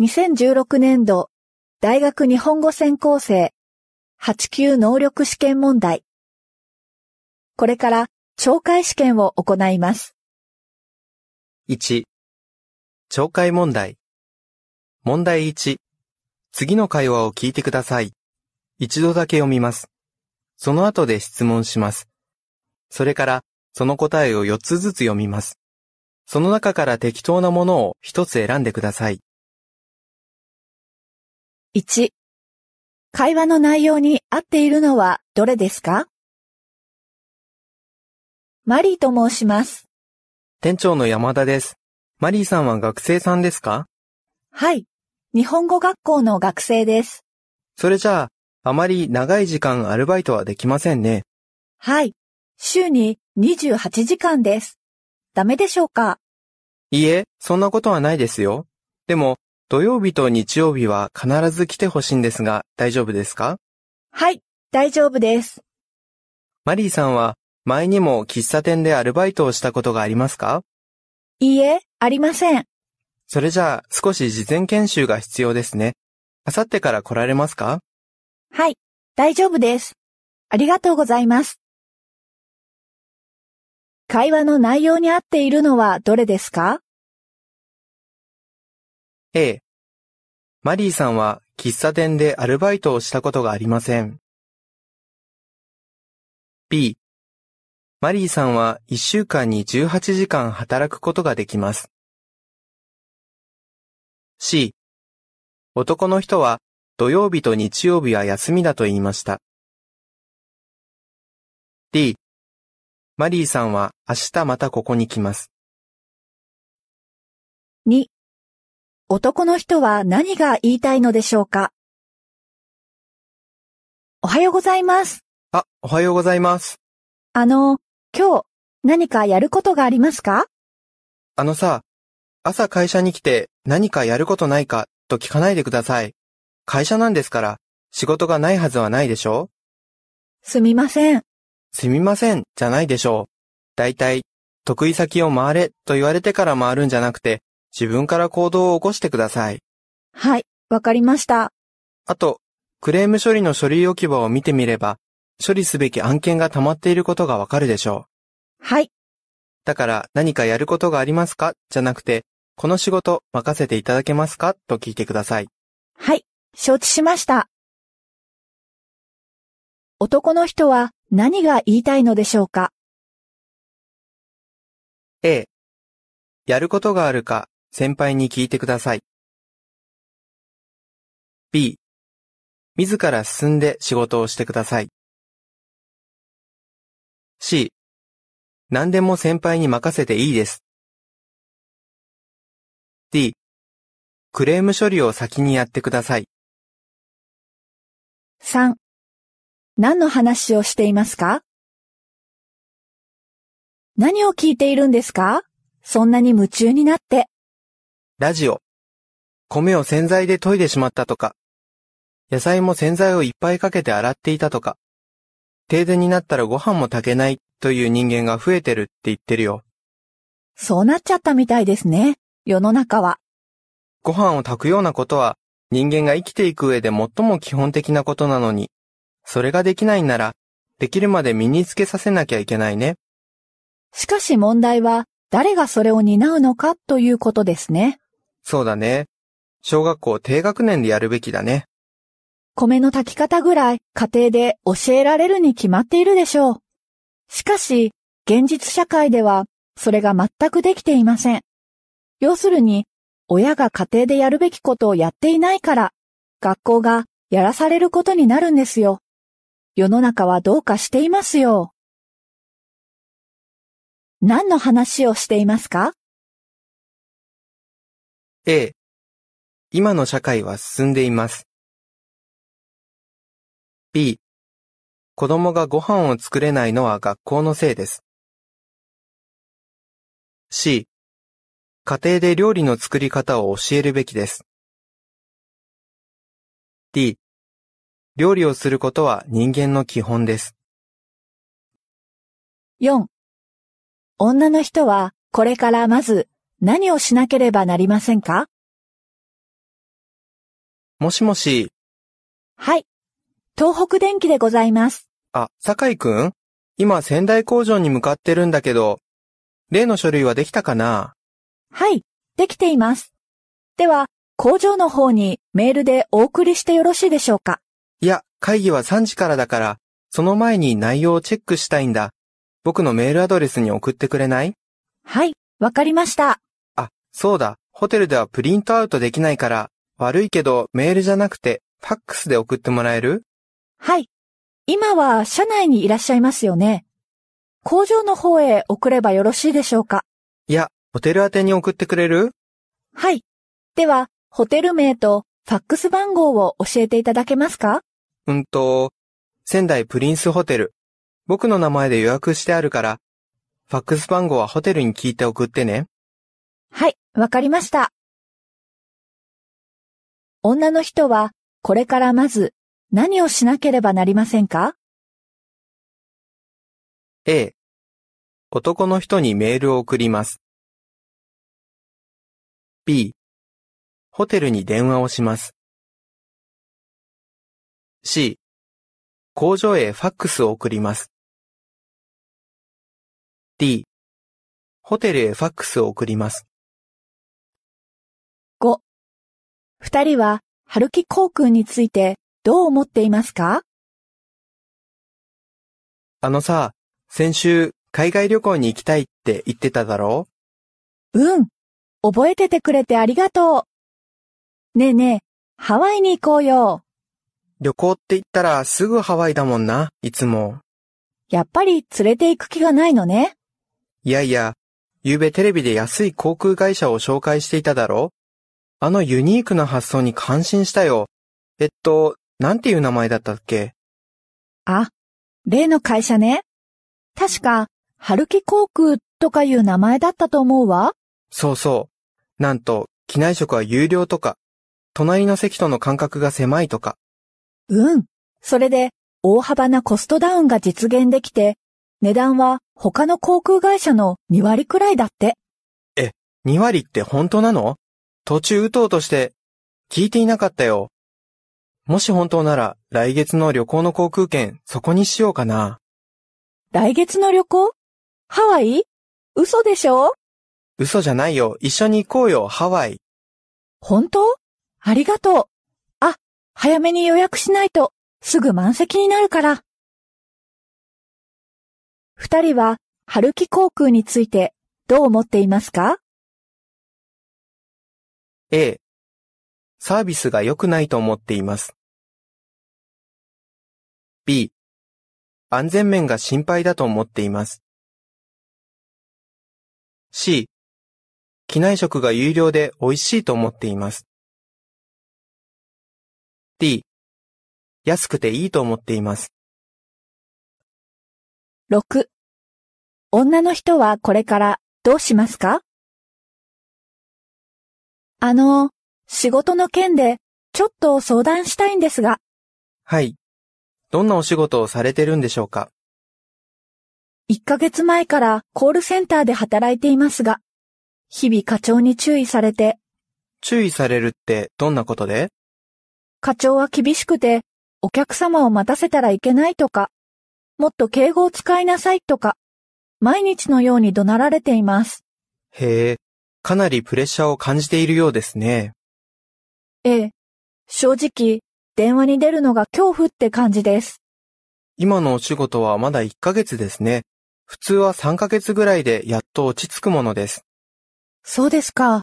2016年度大学日本語専攻生8級能力試験問題。これから懲戒試験を行います。1、懲戒問題。問題1、次の会話を聞いてください。一度だけ読みます。その後で質問します。それから、その答えを4つずつ読みます。その中から適当なものを1つ選んでください。1、会話の内容に合っているのはどれですか？マリーと申します。店長の山田です。マリーさんは学生さんですか？はい。日本語学校の学生です。それじゃあ、あまり長い時間アルバイトはできませんね。はい。週に28時間です。ダメでしょうか？いいえ、そんなことはないですよ。でも、土曜日と日曜日は必ず来てほしいんですが、大丈夫ですか？はい。大丈夫です。マリーさんは、前にも喫茶店でアルバイトをしたことがありますか？いいえ、ありません。それじゃあ、少し事前研修が必要ですね。あさってから来られますか？はい。大丈夫です。ありがとうございます。会話の内容に合っているのはどれですか ?A。マリーさんは喫茶店でアルバイトをしたことがありません。B。マリーさんは1週間に18時間働くことができます。C。男の人は土曜日と日曜日は休みだと言いました。D。マリーさんは明日またここに来ます。?2、男の人は何が言いたいのでしょうか？おはようございます。あ、おはようございます。あの、今日何かやることがありますか？あのさ、朝会社に来て何かやることないかと聞かないでください。会社なんですから仕事がないはずはないでしょ？すみません。すみません、じゃないでしょう。だいたい、得意先を回れと言われてから回るんじゃなくて、自分から行動を起こしてください。はい、わかりました。あと、クレーム処理の書類置き場を見てみれば、処理すべき案件が溜まっていることがわかるでしょう。はい、だから何かやることがありますか？じゃなくて、この仕事任せていただけますか？と聞いてください。はい、承知しました。男の人は何が言いたいのでしょうか？A、やることがあるか先輩に聞いてください。B、自ら進んで仕事をしてください。C、何でも先輩に任せていいです。D、クレーム処理を先にやってください。?3、何の話をしていますか？何を聞いているんですか？そんなに夢中になって。ラジオ。米を洗剤で研いでしまったとか。野菜も洗剤をいっぱいかけて洗っていたとか。停電になったらご飯も炊けないという人間が増えてるって言ってるよ。そうなっちゃったみたいですね。世の中は。ご飯を炊くようなことは人間が生きていく上で最も基本的なことなのに、それができないんなら、できるまで身につけさせなきゃいけないね。しかし問題は誰がそれを担うのかということですね。そうだね。小学校低学年でやるべきだね。米の炊き方ぐらい家庭で教えられるに決まっているでしょう。しかし、現実社会ではそれが全くできていません。要するに、親が家庭でやるべきことをやっていないから、学校がやらされることになるんですよ。世の中はどうかしていますよ。何の話をしていますか？A、今の社会は進んでいます。B、子供がご飯を作れないのは学校のせいです。C、家庭で料理の作り方を教えるべきです。D、料理をすることは人間の基本です。4. 女の人はこれからまず何をしなければなりませんか？もしもし、はい。東北電機でございます。あ、酒井くん？今仙台工場に向かってるんだけど、例の書類はできたかな？はい。できています。では、工場の方にメールでお送りしてよろしいでしょうか？いや、会議は3時からだから、その前に内容をチェックしたいんだ。僕のメールアドレスに送ってくれない？はい。わかりました。あ、そうだ。ホテルではプリントアウトできないから、悪いけどメールじゃなくて、ファックスで送ってもらえる？はい。今は社内にいらっしゃいますよね。工場の方へ送ればよろしいでしょうか？いや、ホテル宛てに送ってくれる？はい。では、ホテル名とファックス番号を教えていただけますか？うんと、仙台プリンスホテル。僕の名前で予約してあるから、ファックス番号はホテルに聞いて送ってね。はい、わかりました。女の人は、これからまず、何をしなければなりませんか？A、男の人にメールを送ります。B、ホテルに電話をします。C、工場へファックスを送ります。D、ホテルへファックスを送ります。?5。二人は、春木航空についてどう思っていますか？あのさ、先週、海外旅行に行きたいって言ってただろ？うん。覚えててくれてありがとう。ねえねえ、ハワイに行こうよ。旅行って言ったらすぐハワイだもんな、いつも。やっぱり連れて行く気がないのね。いやいや、昨べテレビで安い航空会社を紹介していただろ？あのユニークな発想に感心したよ。えっと、なんていう名前だったっけ？あ、例の会社ね。確か、春木航空とかいう名前だったと思うわ。そうそう。なんと、機内食は有料とか、隣の席との間隔が狭いとか。うん。それで、大幅なコストダウンが実現できて、値段は他の航空会社の2割くらいだって。2割って本当なの？途中打とうとして、聞いていなかったよ。もし本当なら、来月の旅行の航空券、そこにしようかな。来月の旅行？ハワイ？嘘でしょ？嘘じゃないよ。一緒に行こうよ、ハワイ。本当？ありがとう。あ、早めに予約しないと、すぐ満席になるから。二人は、春木航空について、どう思っていますか？A、サービスが良くないと思っています。B、安全面が心配だと思っています。C、機内食が有料で美味しいと思っています。D、安くていいと思っています。6女の人はこれからどうしますか？あの、仕事の件でちょっと相談したいんですが、はい。どんなお仕事をされてるんでしょうか？1ヶ月前からコールセンターで働いていますが、日々課長に注意されて、注意されるってどんなことで？課長は厳しくて、お客様を待たせたらいけないとか、もっと敬語を使いなさいとか、毎日のように怒鳴られています。へえ、かなりプレッシャーを感じているようですね。ええ、正直、電話に出るのが恐怖って感じです。今のお仕事はまだ1ヶ月ですね。普通は3ヶ月ぐらいでやっと落ち着くものです。そうですか。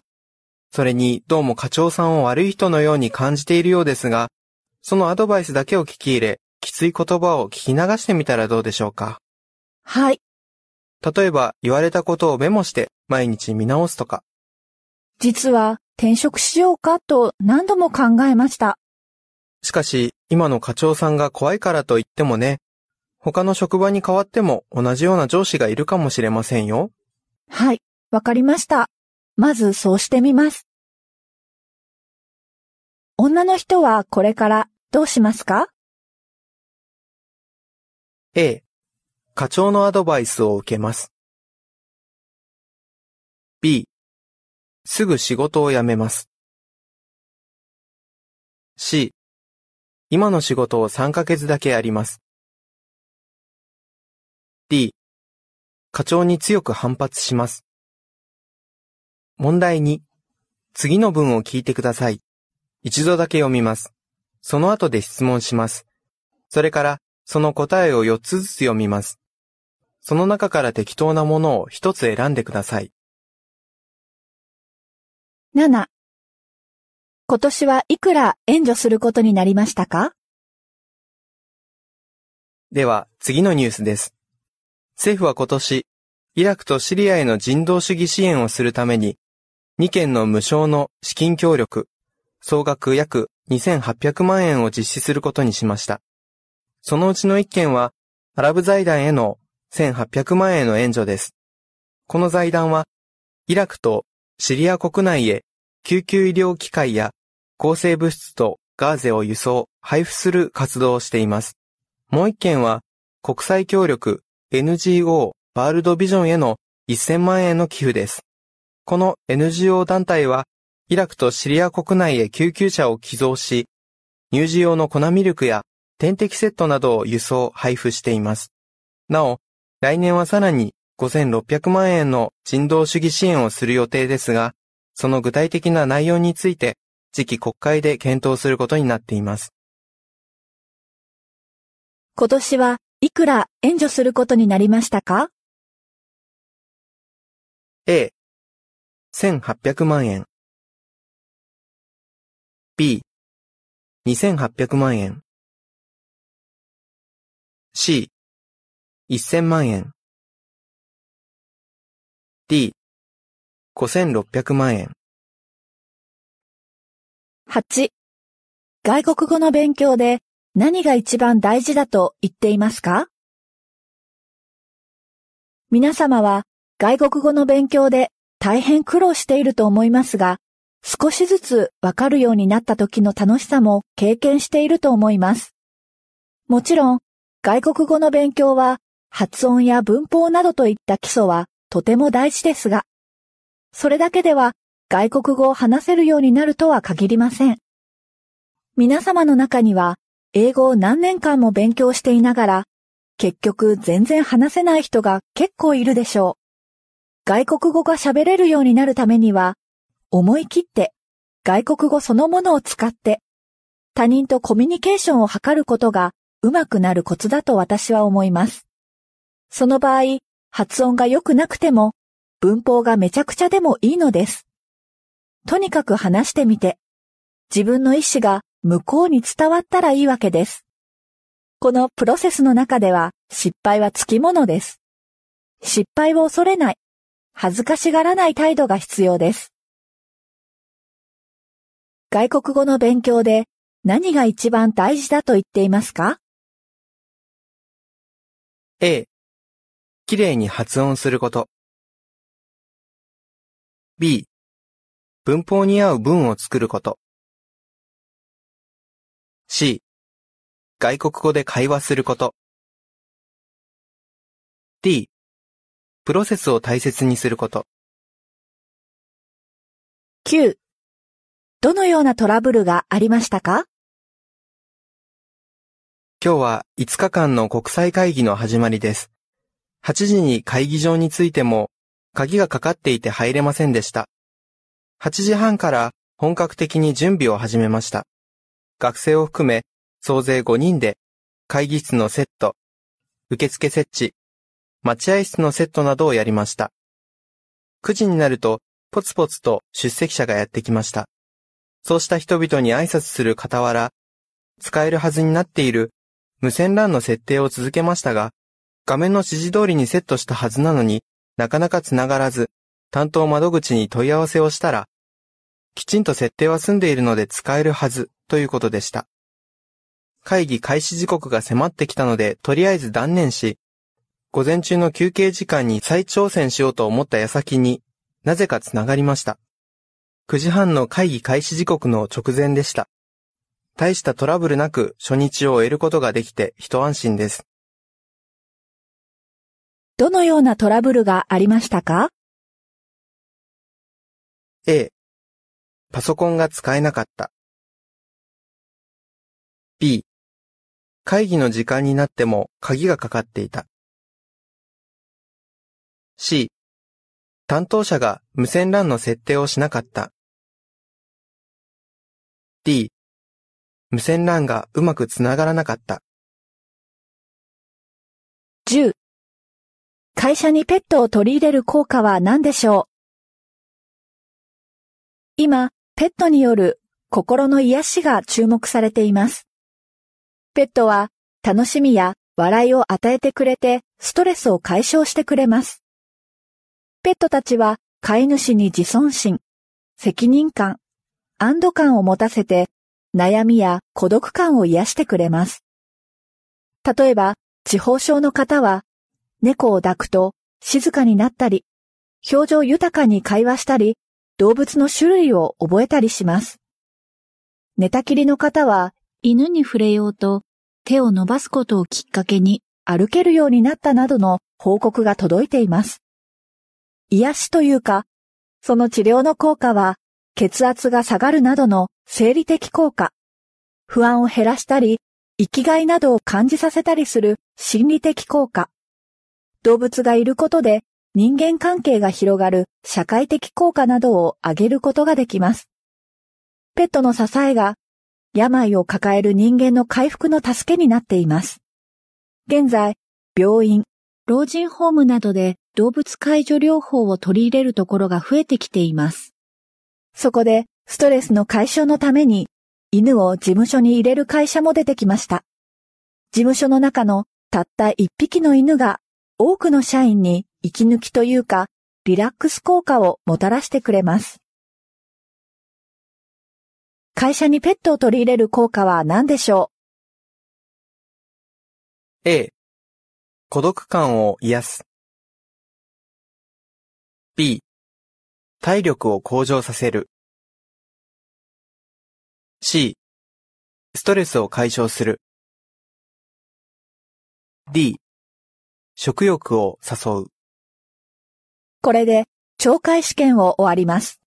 それに、どうも課長さんを悪い人のように感じているようですが、そのアドバイスだけを聞き入れ、きつい言葉を聞き流してみたらどうでしょうか？はい。例えば、言われたことをメモして、毎日見直すとか。実は転職しようかと何度も考えました。しかし、今の課長さんが怖いからといってもね、他の職場に変わっても同じような上司がいるかもしれませんよ。はい、わかりました。まずそうしてみます。女の人はこれからどうしますか？A、課長のアドバイスを受けます。B、すぐ仕事を辞めます。C、今の仕事を3ヶ月だけやります。D、課長に強く反発します。問題2、次の文を聞いてください。一度だけ読みます。その後で質問します。それから、その答えを4つずつ読みます。その中から適当なものを1つ選んでください。7今年はいくら援助することになりましたか？では、次のニュースです。政府は今年、イラクとシリアへの人道主義支援をするために、2件の無償の資金協力、総額約2800万円を実施することにしました。そのうちの1件は、アラブ財団への1800万円の援助です。この財団は、イラクとシリア国内へ救急医療機械や抗生物質とガーゼを輸送、配布する活動をしています。もう一件は、国際協力 NGO ワールドビジョンへの1000万円の寄付です。この NGO 団体は、イラクとシリア国内へ救急車を寄贈し、乳児用の粉ミルクや点滴セットなどを輸送、配布しています。なお、来年はさらに5600万円の人道主義支援をする予定ですが、その具体的な内容について、次期国会で検討することになっています。今年はいくら援助することになりましたか？A、1800万円。B、2800万円。C、1000万円。D、5600万円。8外国語の勉強で何が一番大事だと言っていますか？皆様は外国語の勉強で大変苦労していると思いますが、少しずつわかるようになった時の楽しさも経験していると思います。もちろん、外国語の勉強は発音や文法などといった基礎はとても大事ですが、それだけでは外国語を話せるようになるとは限りません。皆様の中には、英語を何年間も勉強していながら、結局全然話せない人が結構いるでしょう。外国語が喋れるようになるためには、思い切って外国語そのものを使って、他人とコミュニケーションを図ることが上手くなるコツだと私は思います。その場合、発音が良くなくても、文法がめちゃくちゃでもいいのです。とにかく話してみて、自分の意思が向こうに伝わったらいいわけです。このプロセスの中では失敗はつきものです。失敗を恐れない、恥ずかしがらない態度が必要です。外国語の勉強で何が一番大事だと言っていますか？A、きれいに発音すること。B、文法に合う文を作ること。C、外国語で会話すること。D、プロセスを大切にすること。?9 どのようなトラブルがありましたか？今日は5日間の国際会議の始まりです。8時に会議場に着いても鍵がかかっていて入れませんでした。8時半から本格的に準備を始めました。学生を含め総勢5人で会議室のセット、受付設置、待合室のセットなどをやりました。9時になるとポツポツと出席者がやってきました。そうした人々に挨拶する傍ら、使えるはずになっている無線 LAN の設定を続けましたが、画面の指示通りにセットしたはずなのになかなか繋がらず、担当窓口に問い合わせをしたら、きちんと設定は済んでいるので使えるはずということでした。会議開始時刻が迫ってきたので、とりあえず断念し、午前中の休憩時間に再挑戦しようと思った矢先になぜか繋がりました。9時半の会議開始時刻の直前でした。大したトラブルなく初日を終えることができて一安心です。どのようなトラブルがありましたか？A、パソコンが使えなかった。B、会議の時間になっても鍵がかかっていた。C、担当者が無線 LAN の設定をしなかった。D、無線 LAN がうまくつながらなかった。10会社にペットを取り入れる効果は何でしょう？今、ペットによる心の癒しが注目されています。ペットは楽しみや笑いを与えてくれてストレスを解消してくれます。ペットたちは飼い主に自尊心、責任感、安堵感を持たせて悩みや孤独感を癒してくれます。例えば、地方症の方は猫を抱くと静かになったり、表情豊かに会話したり、動物の種類を覚えたりします。寝たきりの方は犬に触れようと手を伸ばすことをきっかけに歩けるようになったなどの報告が届いています。癒しというか、その治療の効果は血圧が下がるなどの生理的効果、不安を減らしたり、生きがいなどを感じさせたりする心理的効果、動物がいることで人間関係が広がる社会的効果などを挙げることができます。ペットの支えが病を抱える人間の回復の助けになっています。現在、病院、老人ホームなどで動物介助療法を取り入れるところが増えてきています。そこで、ストレスの解消のために、犬を事務所に入れる会社も出てきました。事務所の中のたった一匹の犬が多くの社員に息抜きというか、リラックス効果をもたらしてくれます。会社にペットを取り入れる効果は何でしょう？A、孤独感を癒す。B、体力を向上させる。C、ストレスを解消する。D、食欲を誘う。これで、懲戒試験を終わります。